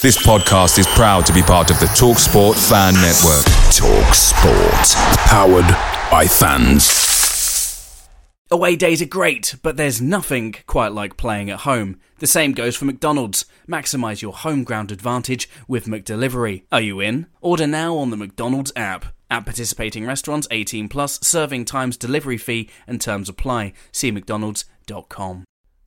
This podcast is proud to be part of the TalkSport Fan Network. TalkSport, powered by fans. Away days are great, but there's nothing quite like playing at home. The same goes for McDonald's. Maximise your home ground advantage with McDelivery. Are you in? Order now on the McDonald's app. At participating restaurants, 18 plus, serving times, delivery fee, and terms apply. See McDonald's.com.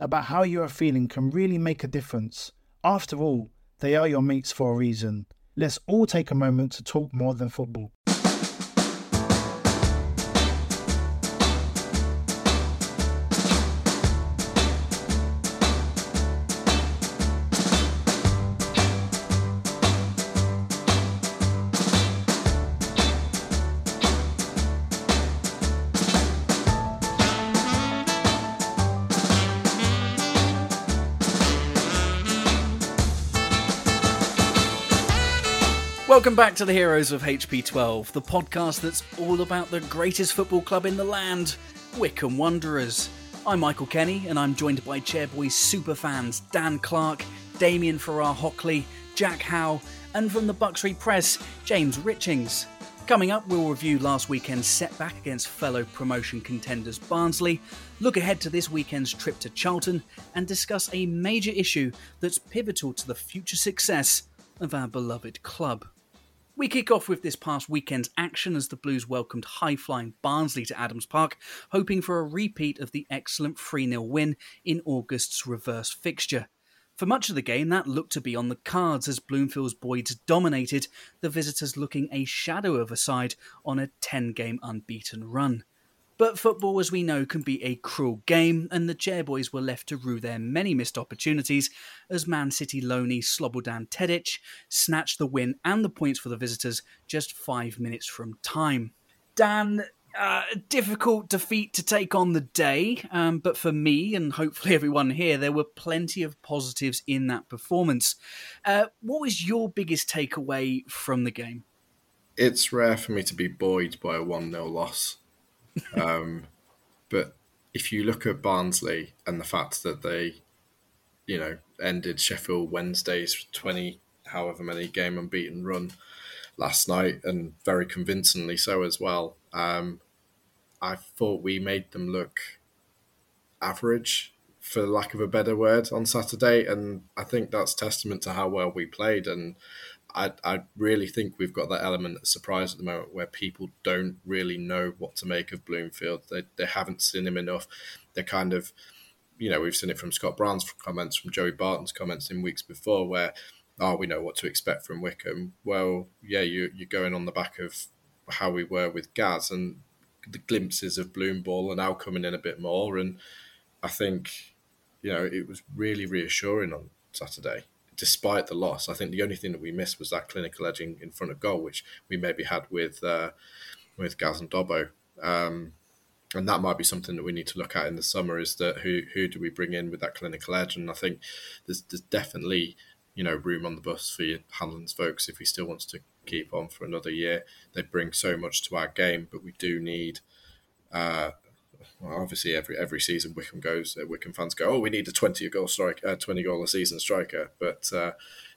about how you are feeling can really make a difference. After all, they are your mates for a reason. Let's all take a moment to talk more than football. Welcome back to the Heroes of HP12, the podcast that's all about the greatest football club in the land, Wycombe Wanderers. I'm Michael Kenny, and I'm joined by Chairboys superfans Dan Clark, Damien Farrar Hockley, Jack Howe, and from the Bucks Free Press, James Richings. Coming up, we'll review last weekend's setback against fellow promotion contenders Barnsley, look ahead to this weekend's trip to Charlton, and discuss a major issue that's pivotal to the future success of our beloved club. We kick off with this past weekend's action as the Blues welcomed high flying Barnsley to Adams Park, hoping for a repeat of the excellent 3 0 win in August's reverse fixture. For much of the game, that looked to be on the cards as Bloomfield's Boyds dominated, the visitors looking a shadow of a side on a 10 game unbeaten run. But football, as we know, can be a cruel game, and the Chairboys were left to rue their many missed opportunities as Man City loanee Slobodan Tedic snatched the win and the points for the visitors just five minutes from time. Dan, uh, difficult defeat to take on the day, um, but for me and hopefully everyone here, there were plenty of positives in that performance. Uh, what was your biggest takeaway from the game? It's rare for me to be buoyed by a 1 0 loss. Um, but if you look at Barnsley and the fact that they, you know, ended Sheffield Wednesday's 20, however many game unbeaten run last night, and very convincingly so as well, um, I thought we made them look average, for lack of a better word, on Saturday. And I think that's testament to how well we played. And I, I really think we've got that element of surprise at the moment where people don't really know what to make of Bloomfield. They, they haven't seen him enough. They're kind of, you know, we've seen it from Scott Brown's comments, from Joey Barton's comments in weeks before, where, oh, we know what to expect from Wycombe. Well, yeah, you, you're going on the back of how we were with Gaz, and the glimpses of Bloom ball are now coming in a bit more. And I think, you know, it was really reassuring on Saturday despite the loss, I think the only thing that we missed was that clinical edging in front of goal, which we maybe had with uh, with Gaz and Dobbo. Um, and that might be something that we need to look at in the summer is that who who do we bring in with that clinical edge? And I think there's, there's definitely you know room on the bus for Hanlan's Vokes if he still wants to keep on for another year. They bring so much to our game, but we do need uh, well, obviously every every season Wycombe goes, uh, Wycombe fans go, oh, we need a twenty goal strike, uh, twenty goal a season striker, but uh,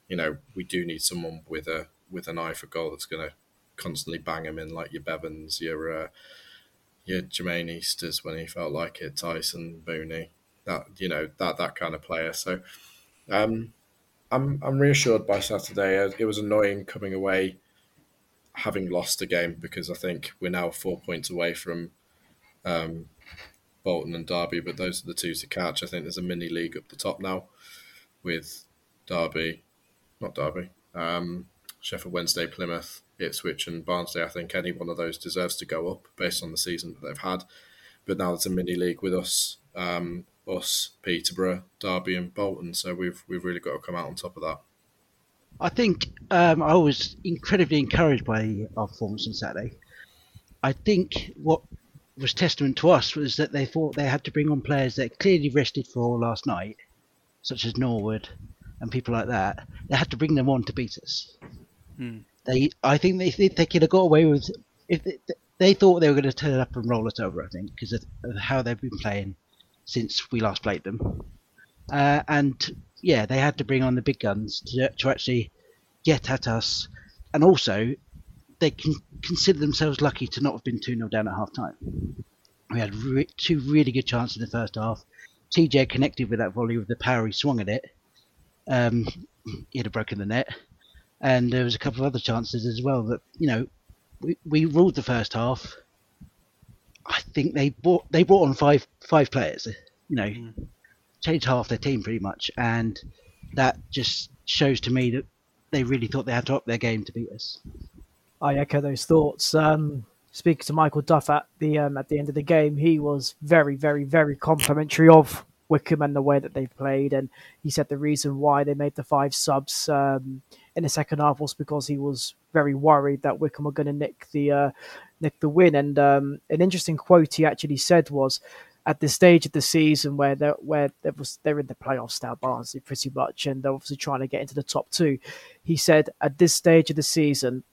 you know we do need someone with a with an eye for goal that's going to constantly bang him in, like your Bevans, your uh, your Jermaine Easters when he felt like it, Tyson Mooney, that you know that that kind of player. So. Um, I'm I'm reassured by Saturday. Uh, it was annoying coming away having lost a game because I think we're now four points away from um, Bolton and Derby, but those are the two to catch. I think there's a mini league up the top now with Derby, not Derby, um, Sheffield Wednesday, Plymouth, Ipswich, and Barnsley. I think any one of those deserves to go up based on the season that they've had. But now there's a mini league with us, um, us, Peterborough, Derby, and Bolton. So we've we've really got to come out on top of that. I think um, I was incredibly encouraged by our performance on Saturday. I think what was testament to us was that they thought they had to bring on players that clearly rested for all last night, such as Norwood and people like that. They had to bring them on to beat us. Hmm. They, I think they they, they could have got away with if they, they thought they were going to turn it up and roll us over. I think because of, of how they've been playing since we last played them, uh, and yeah, they had to bring on the big guns to to actually get at us, and also they can consider themselves lucky to not have been 2 0 down at half time. We had re- two really good chances in the first half. TJ connected with that volley with the power he swung at it. Um, he'd have broken the net. And there was a couple of other chances as well that, you know, we, we ruled the first half. I think they brought they brought on five five players, you know, changed half their team pretty much, and that just shows to me that they really thought they had to up their game to beat us. I echo those thoughts. Um, speaking to Michael Duff at the um, at the end of the game, he was very, very, very complimentary of Wycombe and the way that they played, and he said the reason why they made the five subs um, in the second half was because he was very worried that Wycombe were going to nick the uh, nick the win. And um, an interesting quote he actually said was, "At this stage of the season, where they're, where there was they're in the playoffs now, Barnsley pretty much, and they're obviously trying to get into the top two, he said, "At this stage of the season."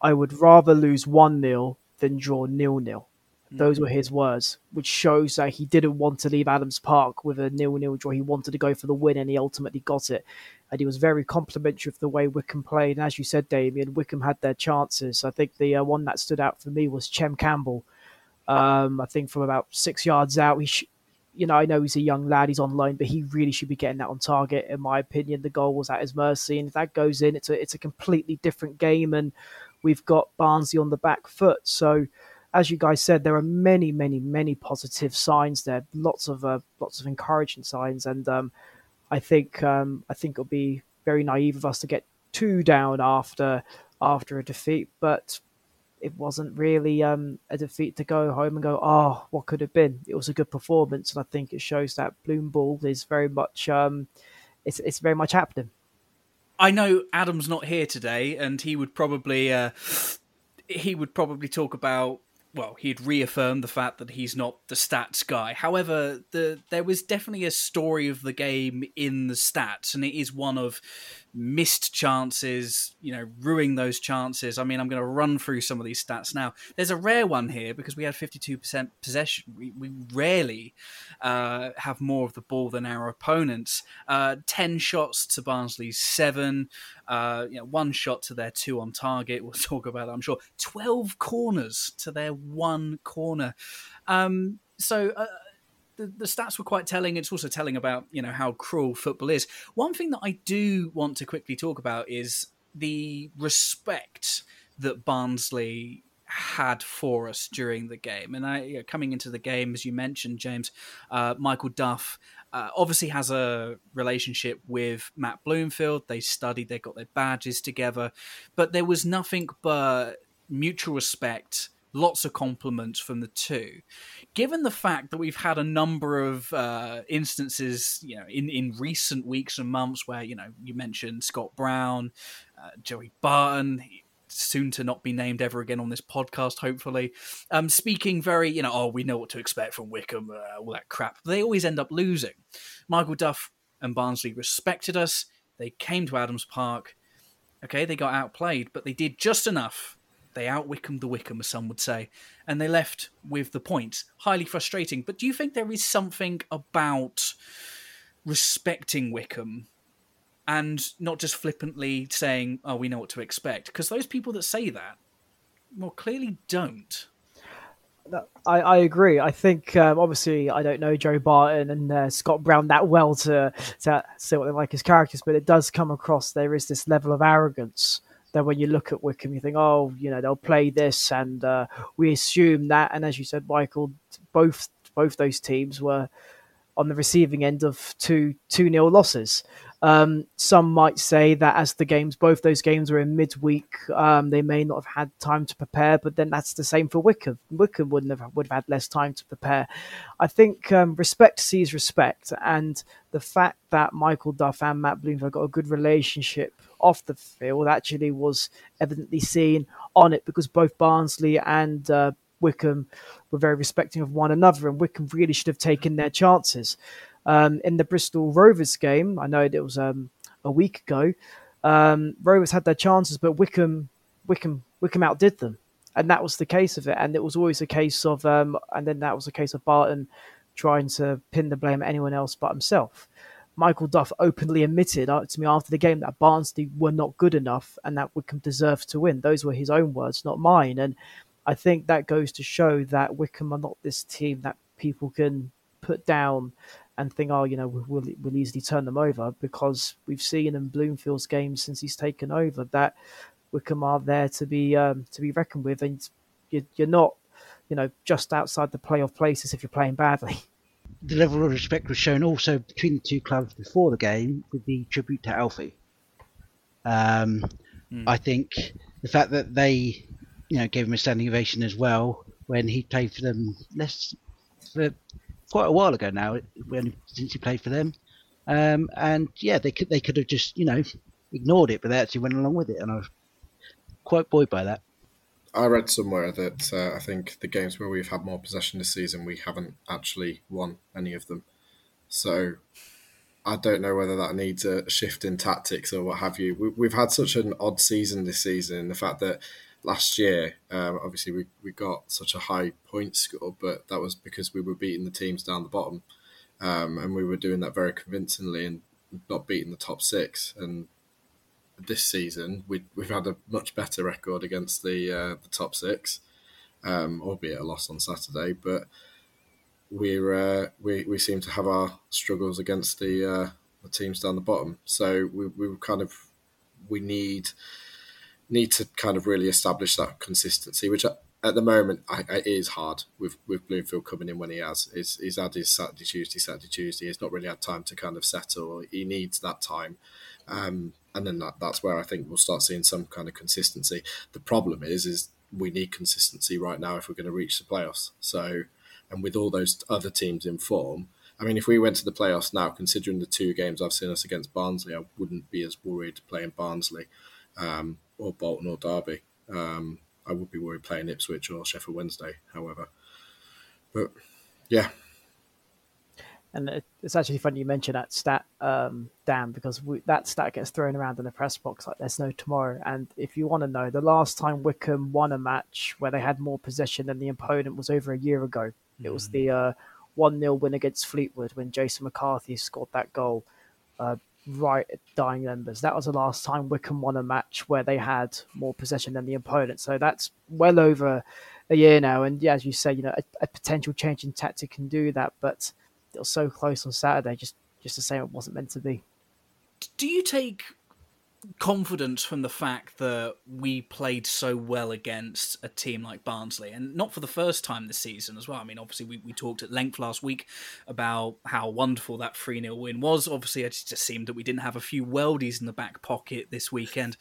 I would rather lose 1 0 than draw nil nil. Those were his words, which shows that he didn't want to leave Adams Park with a nil nil draw. He wanted to go for the win and he ultimately got it. And he was very complimentary of the way Wycombe played. And as you said, Damien, Wycombe had their chances. I think the uh, one that stood out for me was Chem Campbell. Um, I think from about six yards out, he sh- you know, I know he's a young lad, he's on loan, but he really should be getting that on target. In my opinion, the goal was at his mercy, and if that goes in, it's a it's a completely different game, and we've got Barnsley on the back foot. So, as you guys said, there are many, many, many positive signs there. Lots of uh, lots of encouraging signs, and um, I think um, I think it'll be very naive of us to get too down after after a defeat, but it wasn't really um, a defeat to go home and go, oh, what could have been? It was a good performance, and I think it shows that Bloom Ball is very much um, it's it's very much happening. I know Adam's not here today, and he would probably uh, he would probably talk about. Well, he'd reaffirm the fact that he's not the stats guy. However, the there was definitely a story of the game in the stats, and it is one of missed chances, you know, ruining those chances. I mean, I'm going to run through some of these stats now. There's a rare one here because we had 52% possession. We, we rarely uh, have more of the ball than our opponents. Uh, 10 shots to Barnsley's seven, uh, you know, one shot to their two on target. We'll talk about that, I'm sure. 12 corners to their one corner. Um, so, uh, the, the stats were quite telling. It's also telling about you know how cruel football is. One thing that I do want to quickly talk about is the respect that Barnsley had for us during the game. And I, you know, coming into the game, as you mentioned, James, uh, Michael Duff uh, obviously has a relationship with Matt Bloomfield. They studied, they got their badges together, but there was nothing but mutual respect lots of compliments from the two. Given the fact that we've had a number of uh, instances, you know, in, in recent weeks and months where, you know, you mentioned Scott Brown, uh, Joey Barton, soon to not be named ever again on this podcast, hopefully, um, speaking very, you know, oh, we know what to expect from Wycombe, uh, all that crap. They always end up losing. Michael Duff and Barnsley respected us. They came to Adams Park. Okay, they got outplayed, but they did just enough they out Wycombe the Wycombe, as some would say, and they left with the points. Highly frustrating. But do you think there is something about respecting Wycombe and not just flippantly saying, "Oh, we know what to expect"? Because those people that say that, well, clearly don't. I, I agree. I think um, obviously I don't know Joe Barton and uh, Scott Brown that well to to say what they like as characters, but it does come across there is this level of arrogance that when you look at Wycombe, you think, oh, you know, they'll play this, and uh, we assume that. And as you said, Michael, both both those teams were on the receiving end of two two nil losses. Um, some might say that as the games, both those games were in midweek, um, they may not have had time to prepare. But then that's the same for Wycombe. Wycombe wouldn't have would have had less time to prepare. I think um, respect sees respect, and the fact that Michael Duff and Matt Bloomfield got a good relationship off the field actually was evidently seen on it because both Barnsley and uh, Wycombe were very respecting of one another, and Wycombe really should have taken their chances. Um, in the Bristol Rovers game, I know it was um, a week ago. Um, Rovers had their chances, but Wickham, Wycombe, Wycombe outdid them, and that was the case of it. And it was always a case of, um, and then that was a case of Barton trying to pin the blame at anyone else but himself. Michael Duff openly admitted uh, to me after the game that Barnsley were not good enough and that Wycombe deserved to win. Those were his own words, not mine. And I think that goes to show that Wycombe are not this team that people can put down and think, oh, you know, we'll, we'll easily turn them over because we've seen in Bloomfield's games since he's taken over that Wycombe are there to be um, to be reckoned with, and you're, you're not, you know, just outside the playoff places if you're playing badly. The level of respect was shown also between the two clubs before the game with the tribute to Alfie. Um, mm. I think the fact that they, you know, gave him a standing ovation as well when he played for them less for quite a while ago now, when since he played for them. Um, and yeah, they could they could have just you know ignored it, but they actually went along with it, and I was quite buoyed by that. I read somewhere that uh, I think the games where we've had more possession this season, we haven't actually won any of them. So I don't know whether that needs a shift in tactics or what have you. We, have had such an odd season this season. The fact that last year, um, obviously we, we got such a high point score, but that was because we were beating the teams down the bottom, um, and we were doing that very convincingly and not beating the top six. And this season, we, we've had a much better record against the uh, the top six, um, albeit a loss on Saturday, but. We're uh, we we seem to have our struggles against the uh, the teams down the bottom, so we we kind of we need need to kind of really establish that consistency, which at the moment I, I, it is hard with with Bloomfield coming in when he has. He's, he's had his Saturday, Tuesday, Saturday, Tuesday. He's not really had time to kind of settle. He needs that time. Um, and then that, that's where I think we'll start seeing some kind of consistency. The problem is, is we need consistency right now if we're going to reach the playoffs. So, and with all those other teams in form, I mean, if we went to the playoffs now, considering the two games I've seen us against Barnsley, I wouldn't be as worried playing Barnsley. Um, or Bolton or Derby. Um, I would be worried playing Ipswich or Sheffield Wednesday, however. But yeah. And it's actually funny you mention that stat, um, Dan, because we, that stat gets thrown around in the press box like there's no tomorrow. And if you want to know, the last time Wycombe won a match where they had more possession than the opponent was over a year ago. Mm. It was hmm. the uh, 1 uh, 0 win against Fleetwood when Jason McCarthy scored that goal. Uh, right at dying embers. That was the last time Wycombe won a match where they had more possession than the opponent. So that's well over a year now. And yeah, as you say, you know, a, a potential change in tactic can do that, but it was so close on Saturday, just just to say it wasn't meant to be. Do you take confidence from the fact that we played so well against a team like Barnsley, and not for the first time this season as well. I mean, obviously, we, we talked at length last week about how wonderful that 3 0 win was. Obviously, it just seemed that we didn't have a few weldies in the back pocket this weekend.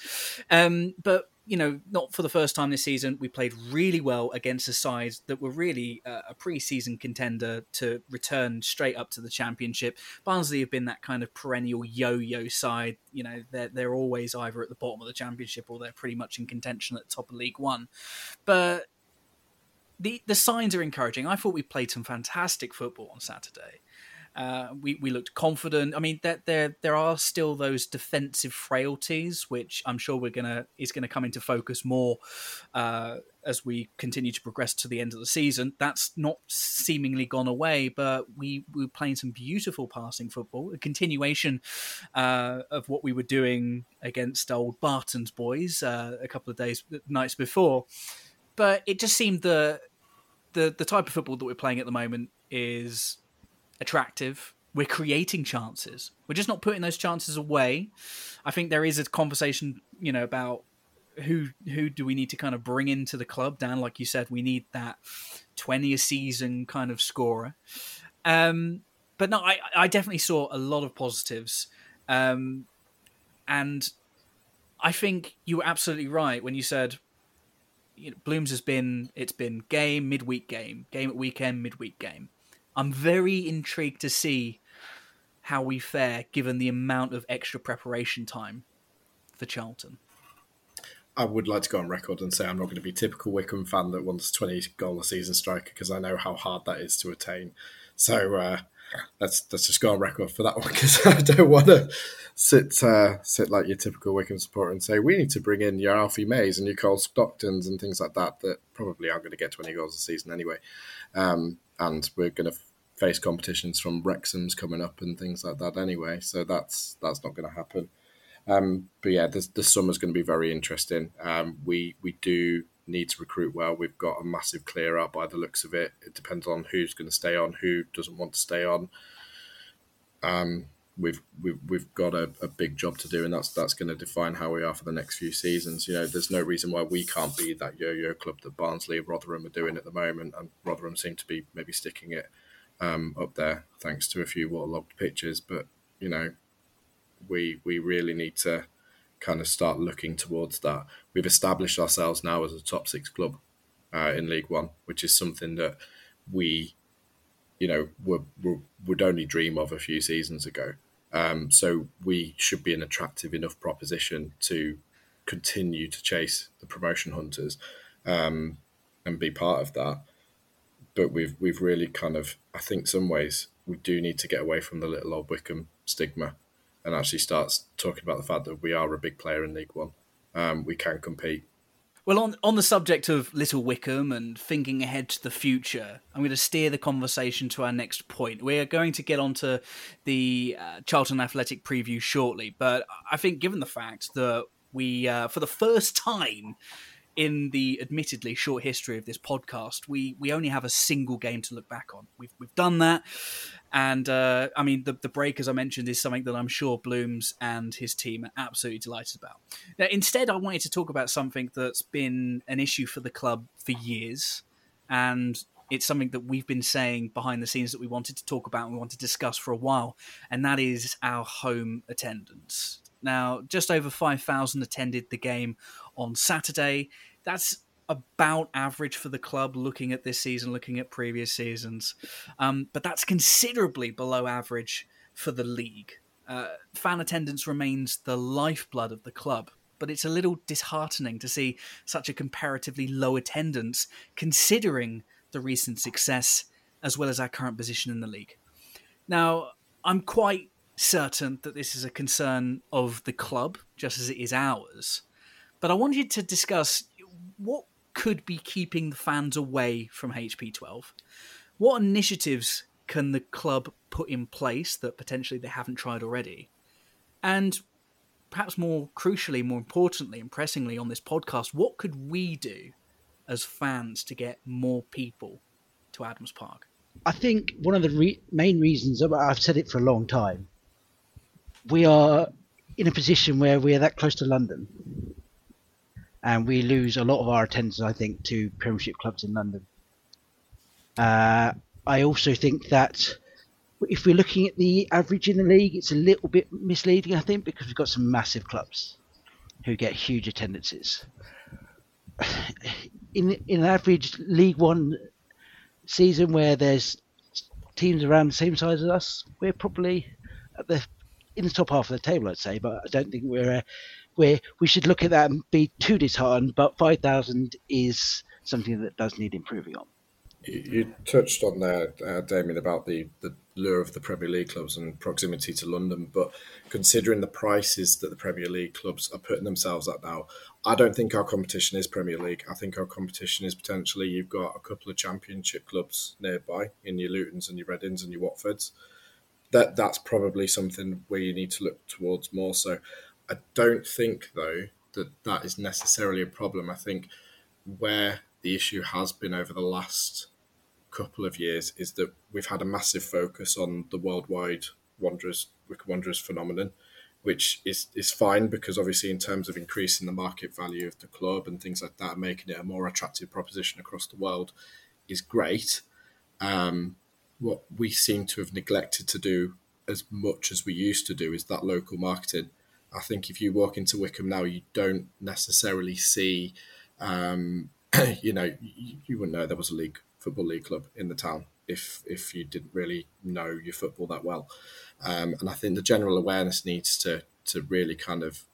Um, but you know, not for the first time this season, we played really well against a side that were really uh, a pre-season contender to return straight up to the championship. Barnsley have been that kind of perennial yo-yo side. You know, they're they're always either at the bottom of the championship or they're pretty much in contention at the top of League One. But the the signs are encouraging. I thought we played some fantastic football on Saturday. Uh, we we looked confident. I mean, that there there are still those defensive frailties, which I'm sure we're gonna is gonna come into focus more uh, as we continue to progress to the end of the season. That's not seemingly gone away, but we, we were playing some beautiful passing football, a continuation uh, of what we were doing against old Barton's boys uh, a couple of days nights before. But it just seemed the the the type of football that we're playing at the moment is attractive. We're creating chances. We're just not putting those chances away. I think there is a conversation, you know, about who who do we need to kind of bring into the club. Dan, like you said, we need that twenty a season kind of scorer. Um, but no, I, I definitely saw a lot of positives. Um, and I think you were absolutely right when you said you know, Blooms has been it's been game midweek game game at weekend midweek game. I'm very intrigued to see how we fare given the amount of extra preparation time for Charlton. I would like to go on record and say I'm not going to be typical Wycombe fan that wants 20 goal a season striker because I know how hard that is to attain. So uh, let's let's just go on record for that one because I don't want to sit uh, sit like your typical Wycombe supporter and say we need to bring in your Alfie Mays and your Cole Stocktons and things like that that probably aren't going to get 20 goals a season anyway. Um, and we're going to face competitions from Wrexham's coming up and things like that anyway. So that's that's not going to happen. Um, but yeah, this, this summer's going to be very interesting. Um, we we do need to recruit well. We've got a massive clear out by the looks of it. It depends on who's going to stay on, who doesn't want to stay on. Um, we've we've we've got a, a big job to do, and that's that's going to define how we are for the next few seasons. You know, there's no reason why we can't be that yo-yo club that Barnsley, Rotherham are doing at the moment, and Rotherham seem to be maybe sticking it um, up there thanks to a few waterlogged pitches. But you know, we we really need to kind of start looking towards that. We've established ourselves now as a top six club uh, in League One, which is something that we, you know, would, would only dream of a few seasons ago. Um, so we should be an attractive enough proposition to continue to chase the promotion hunters um, and be part of that. But we've we've really kind of, I think, some ways we do need to get away from the little old Wycombe stigma and actually starts talking about the fact that we are a big player in League One. Um, we can compete. Well, on on the subject of Little Wycombe and thinking ahead to the future, I'm going to steer the conversation to our next point. We are going to get onto the uh, Charlton Athletic preview shortly, but I think given the fact that we, uh, for the first time in the admittedly short history of this podcast, we we only have a single game to look back on. We've we've done that. And uh, I mean, the, the break, as I mentioned, is something that I'm sure Blooms and his team are absolutely delighted about. Now, instead, I wanted to talk about something that's been an issue for the club for years. And it's something that we've been saying behind the scenes that we wanted to talk about and we want to discuss for a while. And that is our home attendance. Now, just over 5,000 attended the game on Saturday. That's about average for the club looking at this season, looking at previous seasons. Um, but that's considerably below average for the league. Uh, fan attendance remains the lifeblood of the club, but it's a little disheartening to see such a comparatively low attendance considering the recent success as well as our current position in the league. Now, I'm quite certain that this is a concern of the club, just as it is ours. But I wanted to discuss what could be keeping the fans away from HP12? What initiatives can the club put in place that potentially they haven't tried already? And perhaps more crucially, more importantly, and pressingly on this podcast, what could we do as fans to get more people to Adams Park? I think one of the re- main reasons, I've said it for a long time, we are in a position where we are that close to London and we lose a lot of our attendance, I think, to Premiership clubs in London. Uh, I also think that if we're looking at the average in the league, it's a little bit misleading, I think, because we've got some massive clubs who get huge attendances. In in an average League One season where there's teams around the same size as us, we're probably at the in the top half of the table, I'd say. But I don't think we're uh, where we should look at that and be too disheartened. But 5,000 is something that does need improving on. You, touched on there, uh, Damien, about the, the lure of the Premier League clubs and proximity to London. But considering the prices that the Premier League clubs are putting themselves at now, I don't think our competition is Premier League. I think our competition is potentially you've got a couple of Championship clubs nearby in your Lutons and your Readings and your Watfords. That that's probably something where you need to look towards more. So I don't think, though, that that is necessarily a problem. I think where the issue has been over the last couple of years is that we've had a massive focus on the worldwide Wanderers, Wycombe Wanderers phenomenon, which is, is fine because obviously in terms of increasing the market value of the club and things like that, making it a more attractive proposition across the world is great. Um, what we seem to have neglected to do as much as we used to do is that local marketing. I think if you walk into Wycombe now, you don't necessarily see, um, you know, you, you, wouldn't know there was a league football league club in the town if if you didn't really know your football that well. Um, and I think the general awareness needs to to really kind of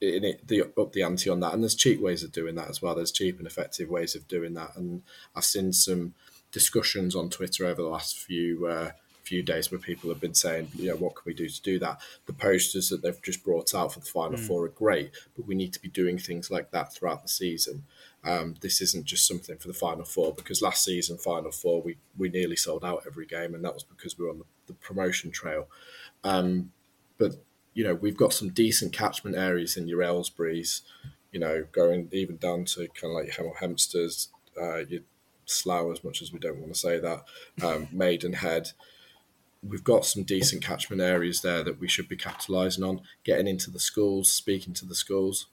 in it, the, up the ante on that. And there's cheap ways of doing that as well. There's cheap and effective ways of doing that. And I've seen some discussions on Twitter over the last few uh, few days where people have been saying, you know, what can we do to do that? The posters that they've just brought out for the final mm. four are great, but we need to be doing things like that throughout the season. Um, this isn't just something for the final four because last season, final four, we we nearly sold out every game, and that was because we were on the, the promotion trail. Um, but you know, we've got some decent catchment areas in your Aylesbury's, you know, going even down to kind of like Hemel Hempstead's, uh, your Slough, as much as we don't want to say that, um, Maidenhead. We've got some decent catchment areas there that we should be capitalising on, getting into the schools, speaking to the schools.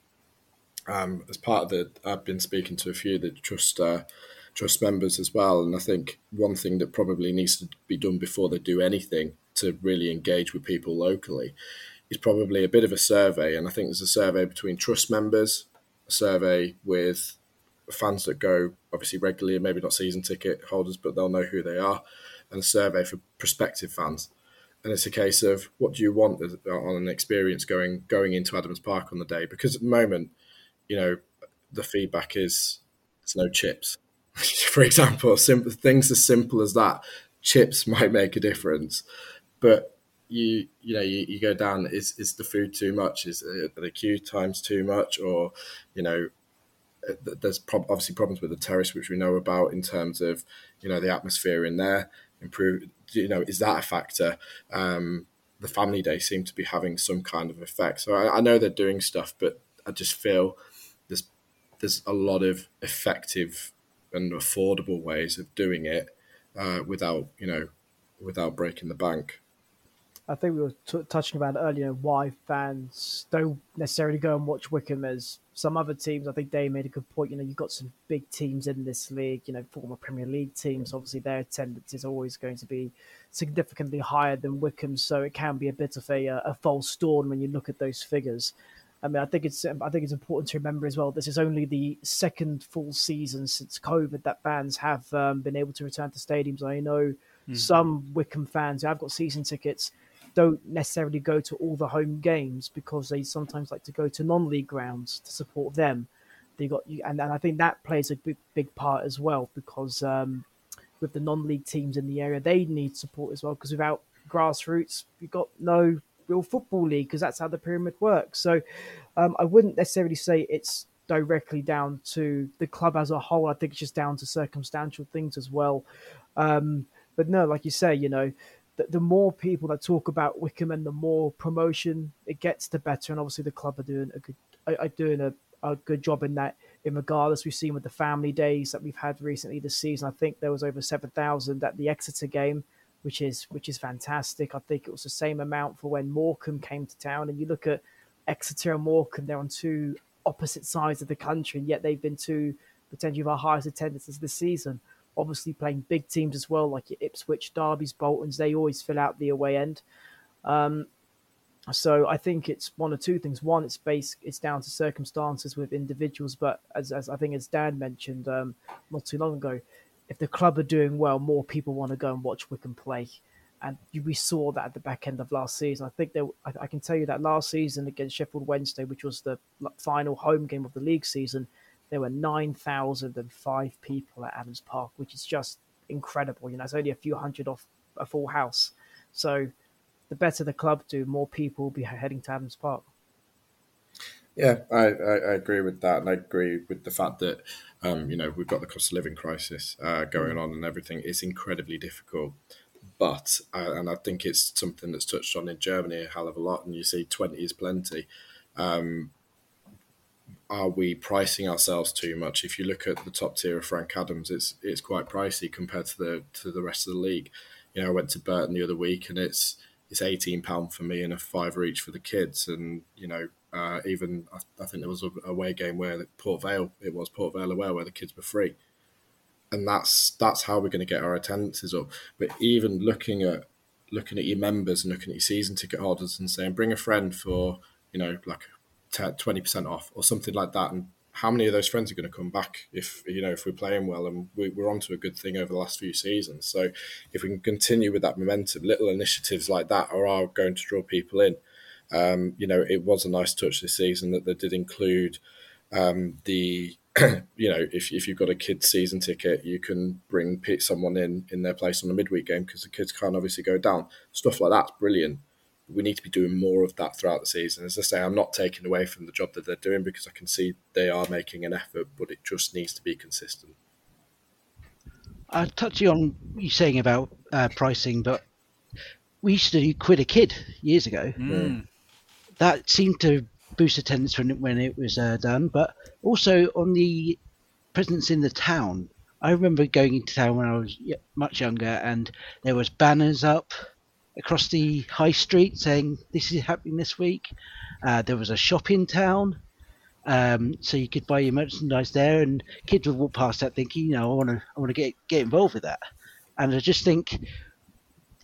Um, as part of the, I've been speaking to a few of the trust uh, trust members as well, and I think one thing that probably needs to be done before they do anything to really engage with people locally is probably a bit of a survey. And I think there's a survey between trust members, a survey with fans that go obviously regularly, maybe not season ticket holders, but they'll know who they are, and a survey for prospective fans. And it's a case of what do you want on an experience going going into Adams Park on the day? Because at the moment, you know, the feedback is there's no chips. for example, simple things as simple as that. Chips might make a difference, but you you know you, you go down is is the food too much is the queue times too much or you know uh, there's pro- obviously problems with the terrace which we know about in terms of you know the atmosphere in there improve you know is that a factor? Um, the family day seem to be having some kind of effect. So I, I know they're doing stuff but i just feel there's there's a lot of effective and affordable ways of doing it uh, without you know without breaking the bank I think we were t- touching about earlier why fans don't necessarily go and watch Wycombe as some other teams. I think they made a good point. You know, you've got some big teams in this league, you know, former Premier League teams. Obviously, their attendance is always going to be significantly higher than Wycombe. so it can be a bit of a, a false dawn when you look at those figures. I mean, I think it's I think it's important to remember as well. This is only the second full season since COVID that fans have um, been able to return to stadiums. I know mm. some Wycombe fans who have got season tickets don't necessarily go to all the home games because they sometimes like to go to non-league grounds to support them. They got and, and I think that plays a big big part as well because um, with the non-league teams in the area, they need support as well because without grassroots, you've got no real football league because that's how the pyramid works. So um, I wouldn't necessarily say it's directly down to the club as a whole. I think it's just down to circumstantial things as well. Um, but no, like you say, you know, the, the more people that talk about Wycombe and the more promotion it gets, the better. And obviously, the club are doing a good, are, doing a, a good job in that. In regardless, we've seen with the family days that we've had recently this season. I think there was over seven thousand at the Exeter game, which is which is fantastic. I think it was the same amount for when Morecambe came to town. And you look at Exeter and Morecambe; they're on two opposite sides of the country, and yet they've been two potentially of our highest attendances this season obviously playing big teams as well, like your Ipswich, Derby's, Boltons. They always fill out the away end. Um, so I think it's one or two things. One, it's based, it's down to circumstances with individuals, but as, as I think as Dan mentioned um, not too long ago, if the club are doing well, more people want to go and watch Wycombe play, and we saw that at the back end of last season. I think there, I, I can tell you that last season against Sheffield Wednesday, which was the final home game of the league season, there were 9,005 people at Adams Park, which is just incredible. You know, it's only a few hundred off a full house. So the better the club do, more people will be heading to Adams Park. Yeah, I, I, I, agree with that, and I agree with the fact that um, you know we've got the cost of living crisis uh, going on, and everything is incredibly difficult. But uh, and I think it's something that's touched on in Germany a hell of a lot, and you see twenty is plenty. Um, are we pricing ourselves too much? If you look at the top tier of Frank Adams, it's it's quite pricey compared to the to the rest of the league. You know, I went to Burton the other week, and it's it's eighteen pound for me and a fiver each for the kids. And you know, uh, even I, I, think there was a away game where Port Vale, it was Port Vale away where the kids were free, and that's that's how we're going to get our attendances up. But even looking at looking at your members and looking at your season ticket holders and saying, bring a friend for, you know, like 20 percent off or something like that, and how many of those friends are going to come back if you know if we're playing well and we, are onto a good thing over the last few seasons. So if we can continue with that momentum, little initiatives like that are, are going to draw people in. Um, you know, it was a nice touch this season that they did include um, the you know, if, if you've got a kid season ticket, you can bring someone in in their place on a midweek game because the kids can't obviously go down. Stuff like that's brilliant. We need to be doing more of that throughout the season. As I say, I'm not taking away from the job that they're doing because I can see they are making an effort, but it just needs to be consistent. Uh, touching on you saying about uh, pricing, but we used to do quid a kid years ago. Mm. That seemed to boost attendance when it, when it was uh, done, but also on the presence in the town. I remember going into town when I was much younger, and there was banners up across the high street saying this is happening this week. Uh, there was a shop in town, um, so you could buy your merchandise there, and kids would walk past that thinking, you know, I want to, I want to get get involved with that. And I just think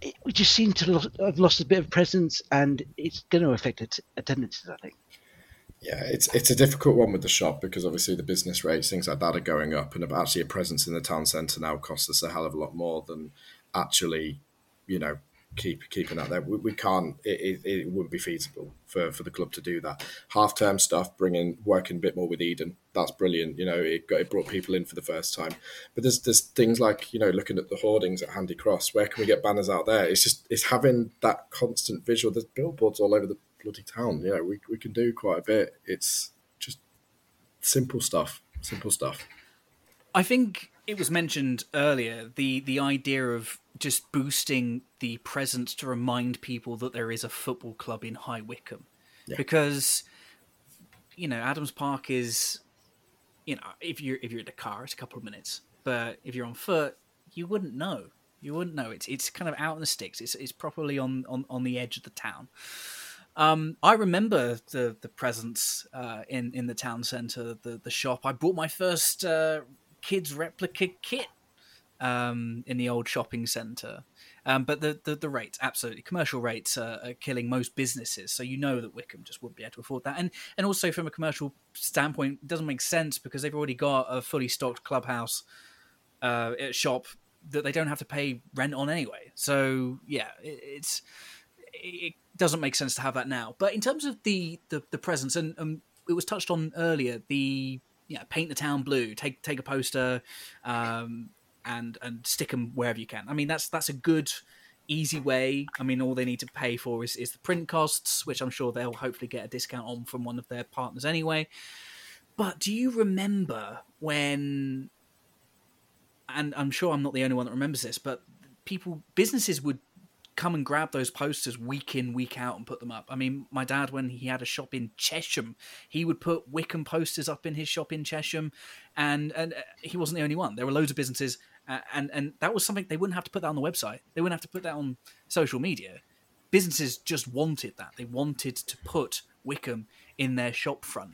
it, we just seem to have lost a bit of presence, and it's going to affect attendance. I think. Yeah, it's it's a difficult one with the shop because obviously the business rates, things like that, are going up, and actually a presence in the town centre now costs us a hell of a lot more than actually, you know, keep keeping that there. We, we can't. It, it, it, wouldn't be feasible for, for the club to do that. Half term stuff, bringing working a bit more with Eden. That's brilliant. You know, it got it brought people in for the first time. But there's there's things like you know looking at the hoardings at Handy Cross. Where can we get banners out there? It's just it's having that constant visual. There's billboards all over the bloody town. You know, we, we can do quite a bit. It's just simple stuff. Simple stuff. I think it was mentioned earlier the the idea of just boosting the presence to remind people that there is a football club in High Wycombe, yeah. because you know Adams Park is, you know, if you're if you're in the car, it's a couple of minutes, but if you're on foot, you wouldn't know. You wouldn't know. It's it's kind of out in the sticks. It's it's properly on on, on the edge of the town. Um, I remember the the presence uh, in in the town centre, the the shop. I bought my first uh, kids replica kit um, in the old shopping centre. Um, but the, the, the rates, absolutely, commercial rates are, are, killing most businesses. So you know that Wycombe just wouldn't be able to afford that. And and also from a commercial standpoint, it doesn't make sense because they've already got a fully stocked clubhouse uh, shop that they don't have to pay rent on anyway. So yeah, it, it's it doesn't make sense to have that now. But in terms of the the, the presence, and um, it was touched on earlier, the you know, paint the town blue, take take a poster, um, and and stick them wherever you can. I mean, that's that's a good easy way. I mean, all they need to pay for is, is the print costs, which I'm sure they'll hopefully get a discount on from one of their partners anyway. But do you remember when? And I'm sure I'm not the only one that remembers this, but people, businesses would come and grab those posters week in, week out and put them up. I mean, my dad, when he had a shop in Chesham, he would put Wycombe posters up in his shop in Chesham, and and uh, he wasn't the only one. There were loads of businesses, uh, and and that was something they wouldn't have to put that on the website. They wouldn't have to put that on social media. Businesses just wanted that. They wanted to put Wycombe in their shop front.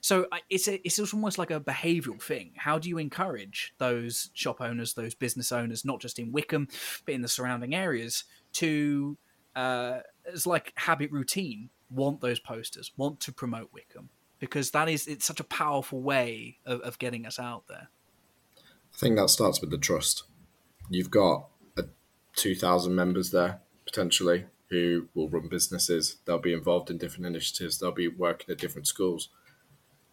So it's a, it's almost like a behavioural thing. How do you encourage those shop owners, those business owners, not just in Wycombe, but in the surrounding areas, to uh, as like habit routine want those posters, want to promote Wycombe because that is it's such a powerful way of, of getting us out there. I think that starts with the trust. You've got a, two thousand members there potentially who will run businesses. They'll be involved in different initiatives. They'll be working at different schools.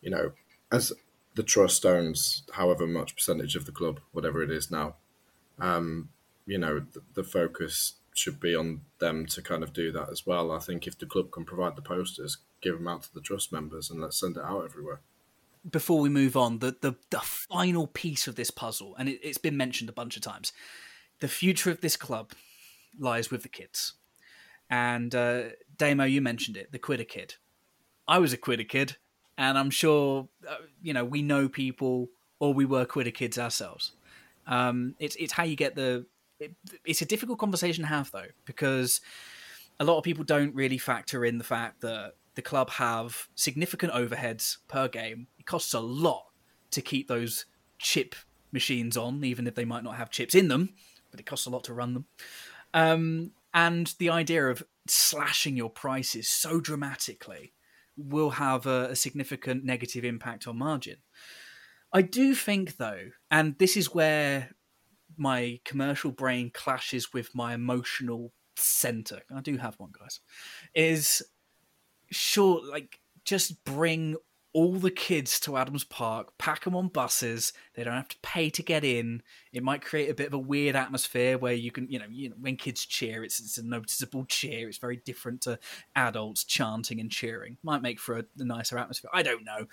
You know, as the trust owns however much percentage of the club, whatever it is now. Um, you know, the, the focus should be on them to kind of do that as well. I think if the club can provide the posters, give them out to the trust members and let's send it out everywhere. Before we move on, the the, the final piece of this puzzle, and it, it's been mentioned a bunch of times, the future of this club lies with the kids. And uh, Damo, you mentioned it, the Quid a Kid. I was a Quid a Kid, and I'm sure uh, you know we know people, or we were Quid a Kids ourselves. Um, it's it's how you get the it, it's a difficult conversation to have though because a lot of people don't really factor in the fact that the club have significant overheads per game. It costs a lot to keep those chip machines on, even if they might not have chips in them, but it costs a lot to run them. Um, And the idea of slashing your prices so dramatically will have a, a significant negative impact on margin. I do think, though, and this is where my commercial brain clashes with my emotional center. I do have one, guys. Is sure, like, just bring all the kids to Adams Park, pack them on buses. They don't have to pay to get in. It might create a bit of a weird atmosphere where you can, you know, you know, when kids cheer, it's it's a noticeable cheer. It's very different to adults chanting and cheering. Might make for a, a nicer atmosphere. I don't know,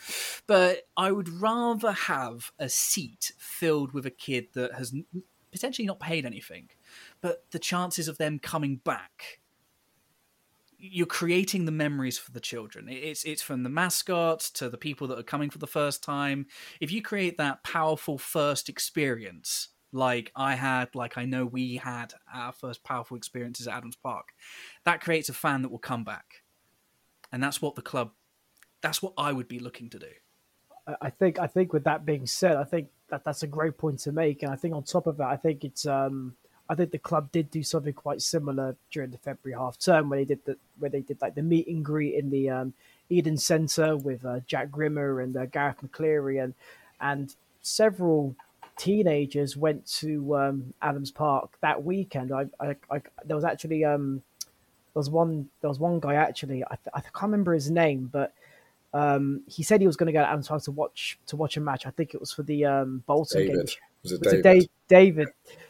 but I would rather have a seat filled with a kid that has potentially not paid anything, but the chances of them coming back you're creating the memories for the children. It's it's from the mascots to the people that are coming for the first time. If you create that powerful first experience, like I had, like I know we had our first powerful experiences at Adams Park, that creates a fan that will come back, and that's what the club, that's what I would be looking to do. I think I think with that being said, I think that that's a great point to make, and I think on top of that, I think it's um I think the club did do something quite similar during the February half term where they did the where they did like the meet and greet in the um, Eden Centre with uh, Jack Grimmer and uh, Gareth McCleary and and several teenagers went to um, Adams Park that weekend. I, I, I there was actually um, there was one there was one guy actually I, I can't remember his name, but um, he said he was going to go to Adams Park to watch to watch a match. I think it was for the um, Bolton David. game. Was it Was David? David? David.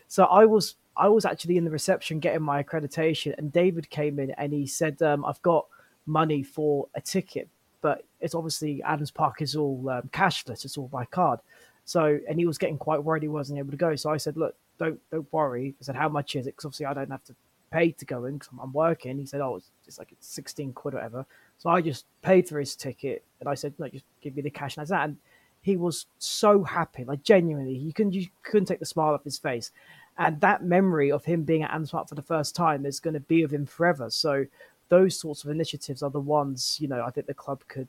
So I was I was actually in the reception getting my accreditation, and David came in and he said, um, "I've got money for a ticket, but it's obviously Adams Park is all um, cashless; it's all by card." So, and he was getting quite worried he wasn't able to go. So I said, "Look, don't don't worry." I said, "How much is it?" Because obviously I don't have to pay to go in because I'm, I'm working. He said, "Oh, it's, it's like it's 16 quid or whatever." So I just paid for his ticket, and I said, "No, just give me the cash." And that, and he was so happy, like genuinely, you couldn't you couldn't take the smile off his face and that memory of him being at Antwerp for the first time is going to be with him forever. So those sorts of initiatives are the ones you know I think the club could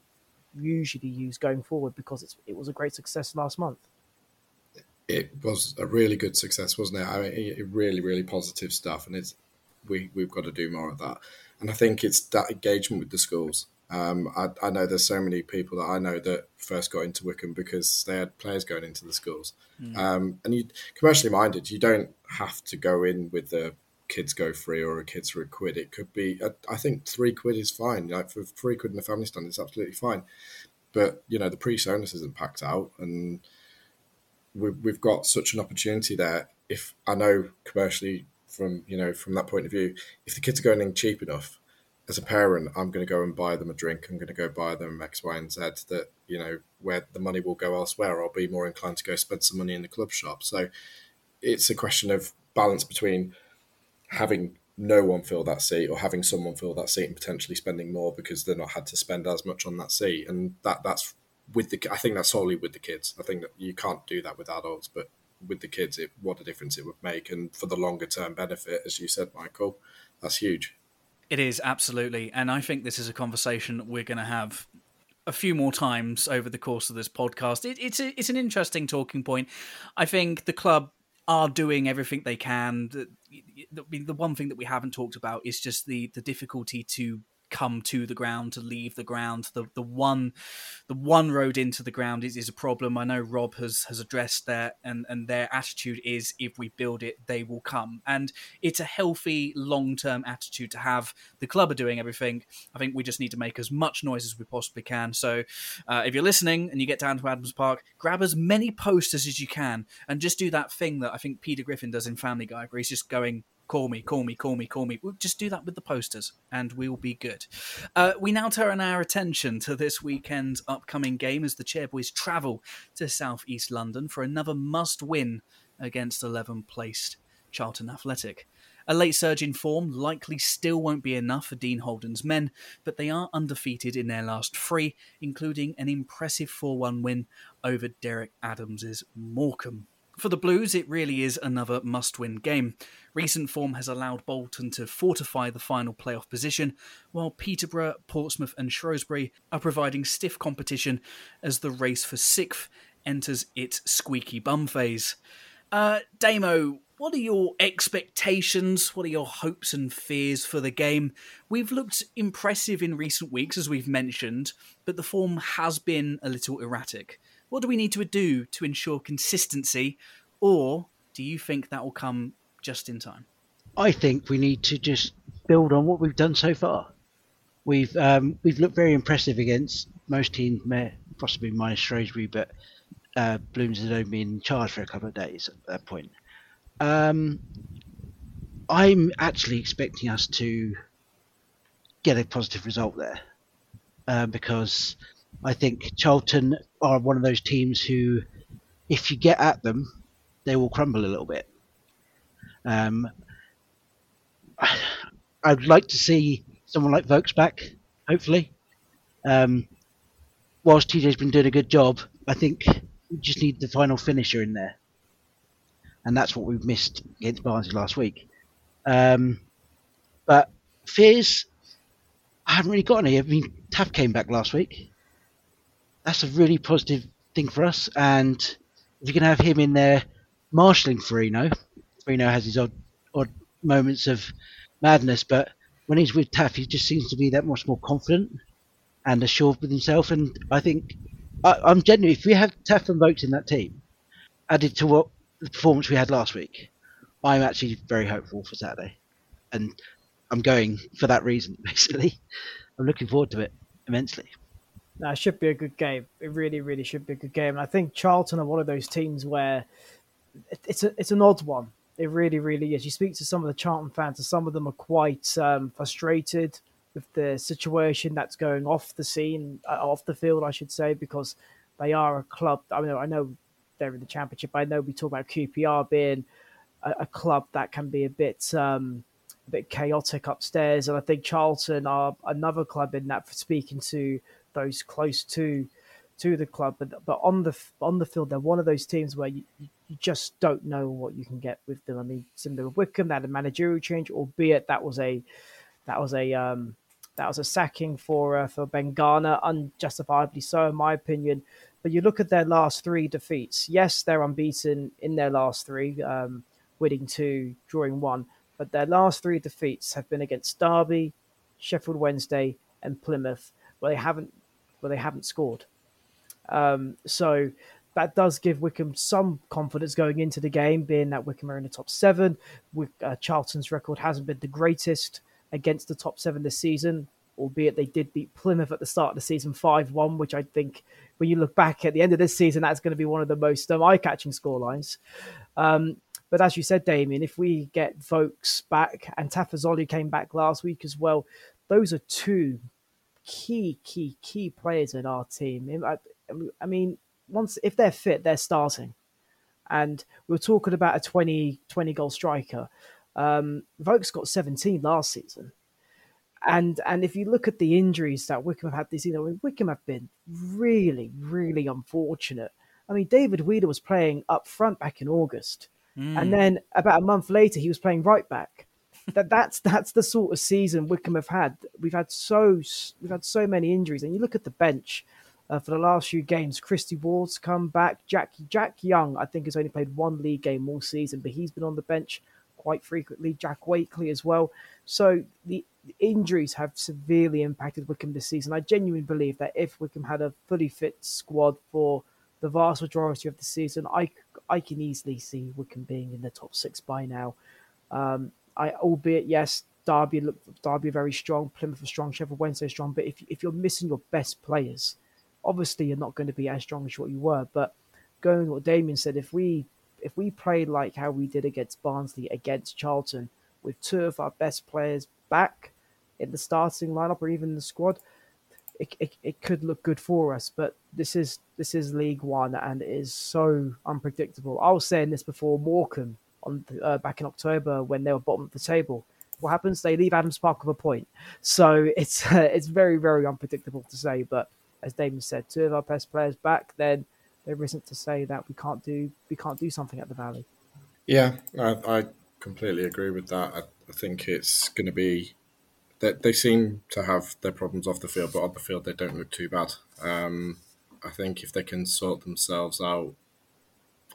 usually use going forward because it was a great success last month. it was a really good success, wasn't it? I mean, it, really, really positive stuff, and it's we we've got to do more of that. And I think it's that engagement with the schools. Um, I, I know there's so many people that I know that first got into Wycombe because they had players going into the schools. Um, and you commercially minded, you don't have to go in with the kids go free or a kids for a quid. It could be, I think, three quid is fine. Like for three quid in the family stand, it's absolutely fine. But you know, the pre-onus isn't packed out, and we've, we've got such an opportunity there. If I know commercially from you know from that point of view, if the kids are going in cheap enough, as a parent, I'm going to go and buy them a drink. I'm going to go buy them X, Y, and Z. That you know where the money will go elsewhere. I'll be more inclined to go spend some money in the club shop. So it's a question of balance between having no one fill that seat or having someone fill that seat and potentially spending more because they're not had to spend as much on that seat. And that that's with the. I think that's solely with the kids. I think that you can't do that with adults, but with the kids, it, what a difference it would make. And for the longer term benefit, as you said, Michael, that's huge. It is absolutely, and I think this is a conversation we're going to have a few more times over the course of this podcast. It, it's a, it's an interesting talking point. I think the club are doing everything they can. The, the, the one thing that we haven't talked about is just the the difficulty to come to the ground to leave the ground. The the one the one road into the ground is, is a problem. I know rob has has addressed that and and their attitude is if we build it they will come. And it's a healthy long-term attitude to have. The club are doing everything. I think we just need to make as much noise as we possibly can. So uh, if you're listening and you get down to adams park grab as many posters as you can and just do that thing that i think peter griffin does in family guy where he's just going call me, call me, call me, call me. We'll just do that with the posters and we'll be good. Uh, we now turn our attention to this weekend's upcoming game as the Chairboys travel to southeast London for another must win against 11th placed Charlton Athletic. A late surge in form likely still won't be enough for Dean Holden's men, but they are undefeated in their last three, including an impressive 4 1 win over Derek Adams' Morecambe. For the Blues, it really is another must win game. Recent form has allowed Bolton to fortify the final playoff position, while Peterborough, Portsmouth, and Shrewsbury are providing stiff competition as the race for sixth enters its squeaky bum phase. Uh, Damo, What are your expectations? What are your hopes and fears for the game? We've looked impressive in recent weeks, as we've mentioned, but the form has been a little erratic. What do we need to do to ensure consistency, or do you think that will come just in time? I think we need to just build on what we've done so far. We've um, we've looked very impressive against most teams, possibly minus Shrewsbury, but uh, Blooms had only been in charge for a couple of days at that point. Um, I'm actually expecting us to get a positive result there uh, because I think Charlton are one of those teams who, if you get at them, they will crumble a little bit. Um, I'd like to see someone like Vokes back, hopefully. Um, whilst TJ's been doing a good job, I think we just need the final finisher in there. And that's what we've missed against Barnsley last week. Um, but fears, I haven't really got any. I mean, Taff came back last week. That's a really positive thing for us. And if you can have him in there marshalling Forino, Forino has his odd, odd moments of madness, but when he's with Taff, he just seems to be that much more confident and assured with himself. And I think I, am genuinely, if we have Taff and Vokes in that team, added to what the performance we had last week, I'm actually very hopeful for Saturday, and I'm going for that reason. Basically, I'm looking forward to it immensely. No, it should be a good game. It really, really should be a good game. I think Charlton are one of those teams where it's a it's an odd one it really, really is. You speak to some of the Charlton fans, and some of them are quite um, frustrated with the situation that's going off the scene, uh, off the field, I should say, because they are a club. I mean, I know they're in the championship. I know we talk about QPR being a, a club that can be a bit, um, a bit chaotic upstairs, and I think Charlton are another club in that. For speaking to those close to to the club, but but on the on the field, they're one of those teams where you, you just don't know what you can get with them. I mean, similar with Wycombe, they had a managerial change, albeit that was a that was a um, that was a sacking for uh, for Ben Garner, unjustifiably so, in my opinion. But you look at their last three defeats. Yes, they're unbeaten in their last three, um, winning two, drawing one. But their last three defeats have been against Derby, Sheffield Wednesday, and Plymouth, where they haven't where they haven't scored. Um, so that does give Wycombe some confidence going into the game, being that Wycombe are in the top seven. With, uh, Charlton's record hasn't been the greatest against the top seven this season, albeit they did beat Plymouth at the start of the season 5 1, which I think when you look back at the end of this season, that's going to be one of the most um, eye catching scorelines. Um, but as you said, Damien, if we get Vokes back and Tafazolli came back last week as well, those are two key, key, key players in our team. I, I mean, once if they're fit, they're starting. And we are talking about a 20, 20 goal striker. Um, Vokes got 17 last season. And and if you look at the injuries that Wycombe have had this season, I mean, Wycombe have been really, really unfortunate. I mean, David Wheeler was playing up front back in August. Mm. And then about a month later, he was playing right back. That that's that's the sort of season Wycombe have had. We've had so we've had so many injuries, and you look at the bench uh, for the last few games. Christy Ward's come back. Jack Jack Young, I think, has only played one league game all season, but he's been on the bench quite frequently. Jack Wakely as well. So the, the injuries have severely impacted Wycombe this season. I genuinely believe that if Wycombe had a fully fit squad for the vast majority of the season, I I can easily see Wickham being in the top six by now. Um, I albeit yes, Derby Derby very strong, Plymouth are strong, Sheffield Wednesday strong. But if if you're missing your best players, obviously you're not going to be as strong as what you were. But going what Damien said, if we if we play like how we did against Barnsley, against Charlton, with two of our best players back in the starting lineup or even the squad, it, it, it could look good for us. But this is this is League One and it is so unpredictable. I was saying this before Morecambe on uh, back in October when they were bottom of the table. What happens? They leave Adams Park with a point. So it's uh, it's very very unpredictable to say, but as Damon said, two of our best players back, then there isn't to say that we can't do we can't do something at the Valley. Yeah, I, I completely agree with that. I, I think it's going to be that they, they seem to have their problems off the field, but on the field they don't look too bad. Um, I think if they can sort themselves out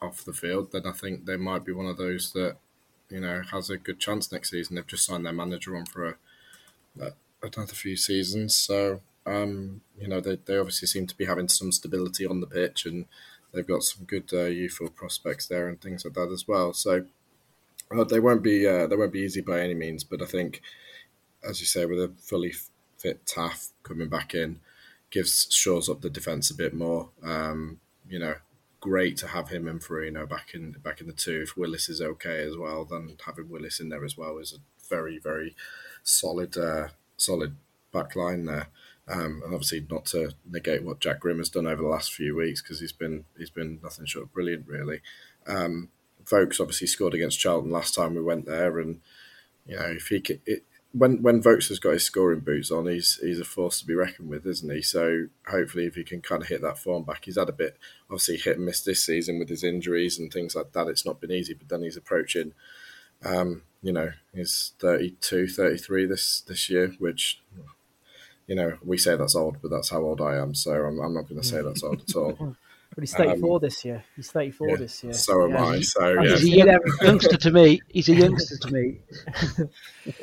off the field, then I think they might be one of those that you know has a good chance next season. They've just signed their manager on for a, a, another few seasons, so um, you know they they obviously seem to be having some stability on the pitch, and they've got some good uh, youthful prospects there and things like that as well. So uh, they won't be uh, they won't be easy by any means, but I think, as you say, with a fully fit Taff coming back in, gives shores up the defence a bit more. Um, you know, great to have him and Forino back in back in the two. If Willis is okay as well, then having Willis in there as well is a very very solid uh, solid back line there. Um, and obviously not to negate what Jack Grimm has done over the last few weeks because he's been he's been nothing short of brilliant really. Um, Vokes obviously scored against Charlton last time we went there, and you know if he could, it, when when Vokes has got his scoring boots on, he's he's a force to be reckoned with, isn't he? So hopefully, if he can kind of hit that form back, he's had a bit obviously hit and miss this season with his injuries and things like that. It's not been easy, but then he's approaching, um, you know, he's 32, 33 this this year, which you know we say that's old, but that's how old I am. So I'm, I'm not going to say that's old at all. But he's 34 um, this year. He's 34 yeah, this year. So am yeah. I. So He's a young, youngster to me. He's a youngster to me.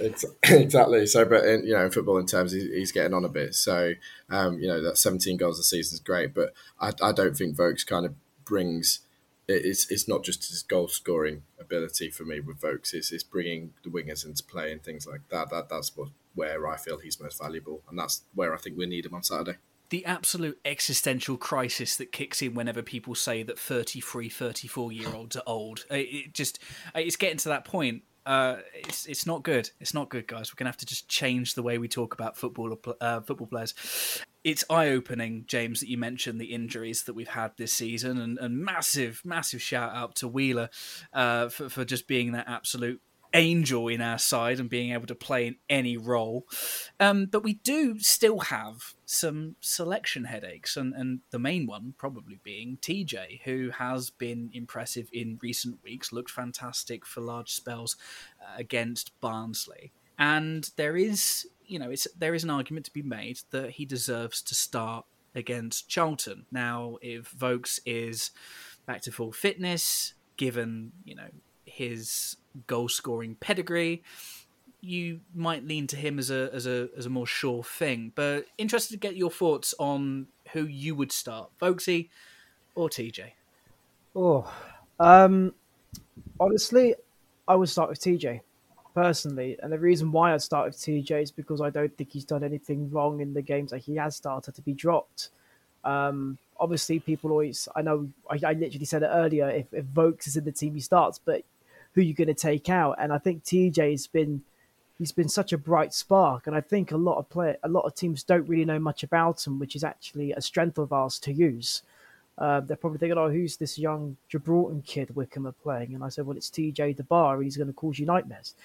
exactly. So, but in, you know, in football in terms, he's, he's getting on a bit. So, um, you know, that 17 goals a season is great, but I, I don't think Vokes kind of brings. It's it's not just his goal scoring ability for me with Vokes. It's, it's bringing the wingers into play and things like that. That that's what where I feel he's most valuable, and that's where I think we need him on Saturday the absolute existential crisis that kicks in whenever people say that 33 34 year olds are old it just it's getting to that point uh, it's it's not good. It's not good, guys. We're gonna have to just change the way we talk about football uh, football players. It's eye opening, James, that you mentioned the injuries that we've had this season, and, and massive massive shout out to Wheeler uh, for for just being that absolute angel in our side and being able to play in any role. Um, but we do still have some selection headaches, and, and the main one probably being TJ, who has been impressive in recent weeks, looked fantastic for large spells uh, against Barnsley. And there is, you know, it's there is an argument to be made that he deserves to start against Charlton. Now, if Vokes is back to full fitness, given you know his goal scoring pedigree, you might lean to him as a as a as a more sure thing. But interested to get your thoughts on who you would start, Vokesy or TJ. Oh, um, honestly, I would start with TJ personally, and the reason why I'd start with TJ is because I don't think he's done anything wrong in the games that he has started to be dropped. Um, obviously, people always I know I, I literally said it earlier. If, if Vokes is in the team, he starts, but who you're going to take out. And I think TJ's been he's been such a bright spark, and I think a lot of play a lot of teams don't really know much about him, which is actually a strength of ours to use. Uh, they're probably thinking, "Oh, who's this young Gibraltar kid Wycombe are playing?" And I said, "Well, it's TJ De Barr. And he's going to cause you nightmares."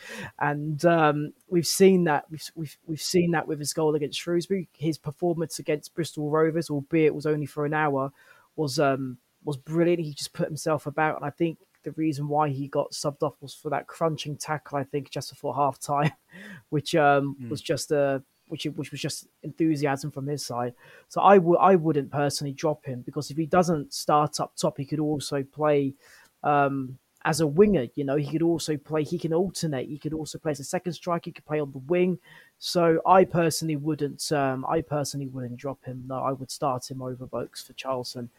And um, we've seen that we've, we've we've seen that with his goal against Shrewsbury. His performance against Bristol Rovers, albeit it was only for an hour, was um, was brilliant. He just put himself about, and I think the reason why he got subbed off was for that crunching tackle, I think, just before half time, which um, mm. was just a which which was just enthusiasm from his side. So I would I wouldn't personally drop him because if he doesn't start up top, he could also play um, as a winger. You know, he could also play. He can alternate. He could also play as a second striker. He could play on the wing. So I personally wouldn't. Um, I personally wouldn't drop him. No, I would start him over Vokes for Charlton.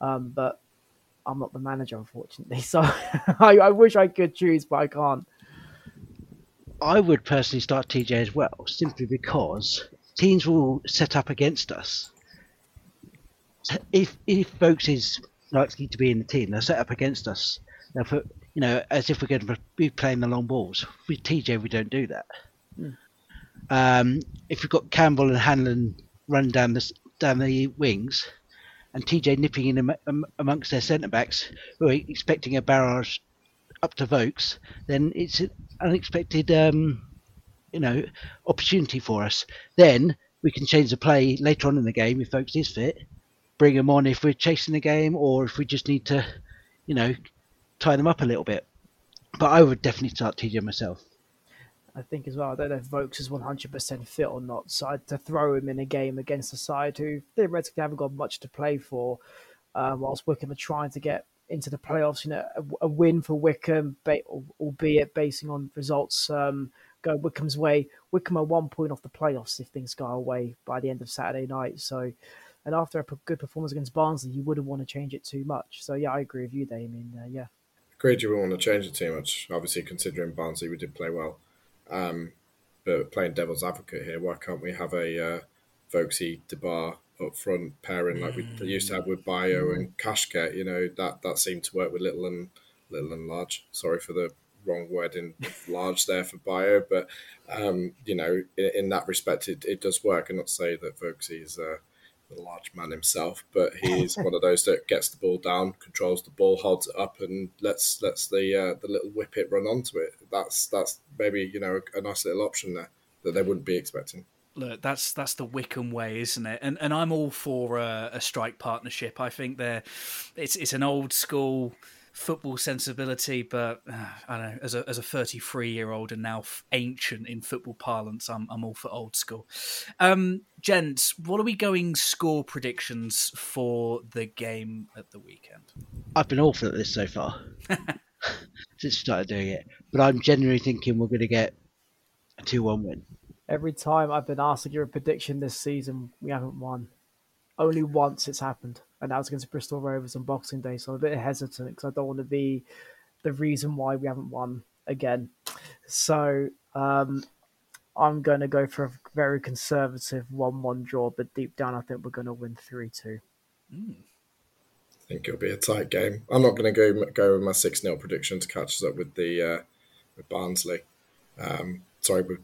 Um, but I'm not the manager, unfortunately. So I, I, wish I could choose, but I can't. I would personally start TJ as well, simply because teams will set up against us. If if Vokes is likely to be in the team, they'll set up against us. They'll put, you know, as if we're going to be playing the long balls. With TJ, we don't do that. Hmm. Um, if we've got Campbell and Hanlan running down the down the wings, and TJ nipping in am- amongst their centre backs who are expecting a barrage up to Vokes, then it's an unexpected, um, you know, opportunity for us. Then we can change the play later on in the game if Vokes is fit, bring him on if we're chasing the game or if we just need to, you know, tie them up a little bit. But I would definitely start TJ myself. I think as well. I don't know if Vokes is 100% fit or not. So to throw him in a game against a side who theoretically haven't got much to play for, uh, whilst Wycombe are trying to get into the playoffs. You know, a, a win for Wycombe, albeit basing on results um, go Wycombe's way. Wycombe are one point off the playoffs if things go away by the end of Saturday night. So, and after a good performance against Barnsley, you wouldn't want to change it too much. So, yeah, I agree with you, Damien. Uh, yeah. Agreed, you wouldn't want to change it too much. Obviously, considering Barnsley, we did play well. Um, but playing devil's advocate here, why can't we have a uh, Vokesy De Barr up front pairing like we used to have with Bayo and Kashket? You know that that seemed to work with Little and Little and Large. Sorry for the wrong word in large there for Bayo, but um, you know in, in, that respect it, it does work. And not to say that Vokesy is uh, large man himself, but he's one of those that gets the ball down, controls the ball, holds it up, and lets lets the uh, the little whippet run onto it. That's that's maybe you know a, a nice little option there that they wouldn't be expecting look, that's that's the wycombe way, isn't it? And and I'm all for a, a strike partnership. I think they're it's it's an old school football sensibility, but uh, I don't know. As a as a 33 year old and now f- ancient in football parlance, I'm I'm all for old school. Um, gents, what are we going score predictions for the game at the weekend? I've been awful at this so far since we started doing it, but I'm genuinely thinking we're going to get a two-one win. Every time I've been asked to give a prediction this season, we haven't won. Only once it's happened, and that was against Bristol Rovers on Boxing Day. So I'm a bit hesitant because I don't want to be the reason why we haven't won again. So um, I'm going to go for a very conservative 1 1 draw, but deep down, I think we're going to win 3 2. Mm. I think it'll be a tight game. I'm not going to go go with my 6 0 prediction to catch us up with the uh, with Barnsley. Um, sorry, with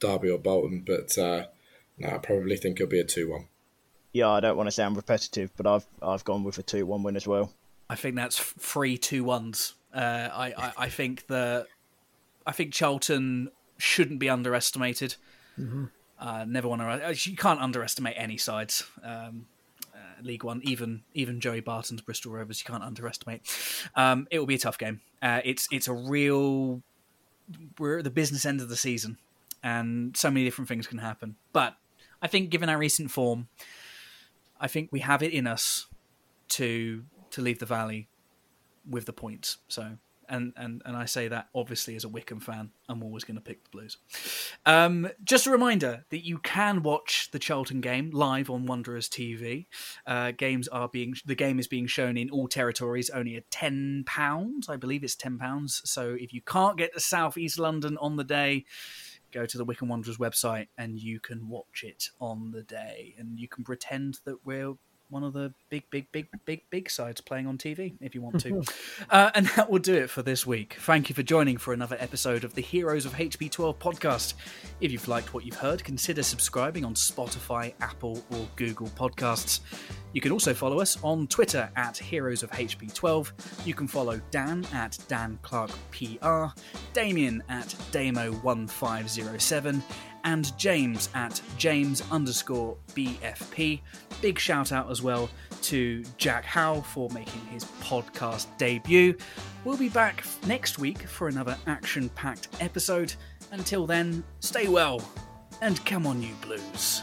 Derby or Bolton, but uh, no, I probably think it'll be a two-one. Yeah, I don't want to sound repetitive, but I've I've gone with a two-one win as well. I think that's three two ones. Uh, I, I I think that I think Charlton shouldn't be underestimated. Mm-hmm. Uh, never want to. You can't underestimate any sides. Um, uh, League One, even even Joey Barton's Bristol Rovers, you can't underestimate. Um, it will be a tough game. Uh, it's it's a real. We're at the business end of the season and so many different things can happen. But I think, given our recent form, I think we have it in us to to leave the valley with the points. So, and and and I say that obviously as a Wycombe fan, I'm always going to pick the Blues. Um, just a reminder that you can watch the Charlton game live on Wanderers TV. Uh, games are being the game is being shown in all territories, only at ten pounds. I believe it's ten pounds. So if you can't get to South East London on the day go to the Wycombe Wanderers website and you can watch it on the day. And you can pretend that we're one of the big, big, big, big, big sides playing on TV if you want to. uh, and that will do it for this week. Thank you for joining for another episode of the Heroes of HP12 podcast. If you've liked what you've heard, consider subscribing on Spotify, Apple, or Google Podcasts. You can also follow us on Twitter at Heroes of HP12. You can follow Dan at Dan Clark PR, Damien at Damo1507, and James at James underscore BFP. Big shout out as well to Jack Howe for making his podcast debut. We'll be back next week for another action packed episode. Until then, stay well and come on, you blues.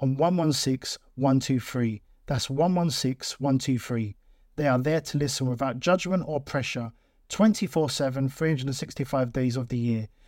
on 116 123. That's 116 123. They are there to listen without judgment or pressure 24 7, 365 days of the year.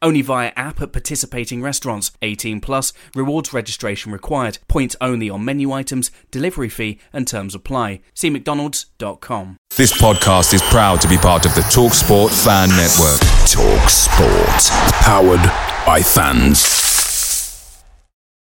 Only via app at participating restaurants. 18 plus. Rewards registration required. Points only on menu items. Delivery fee and terms apply. See mcdonalds.com. This podcast is proud to be part of the TalkSport Fan Network. Talk Sport. Powered by fans.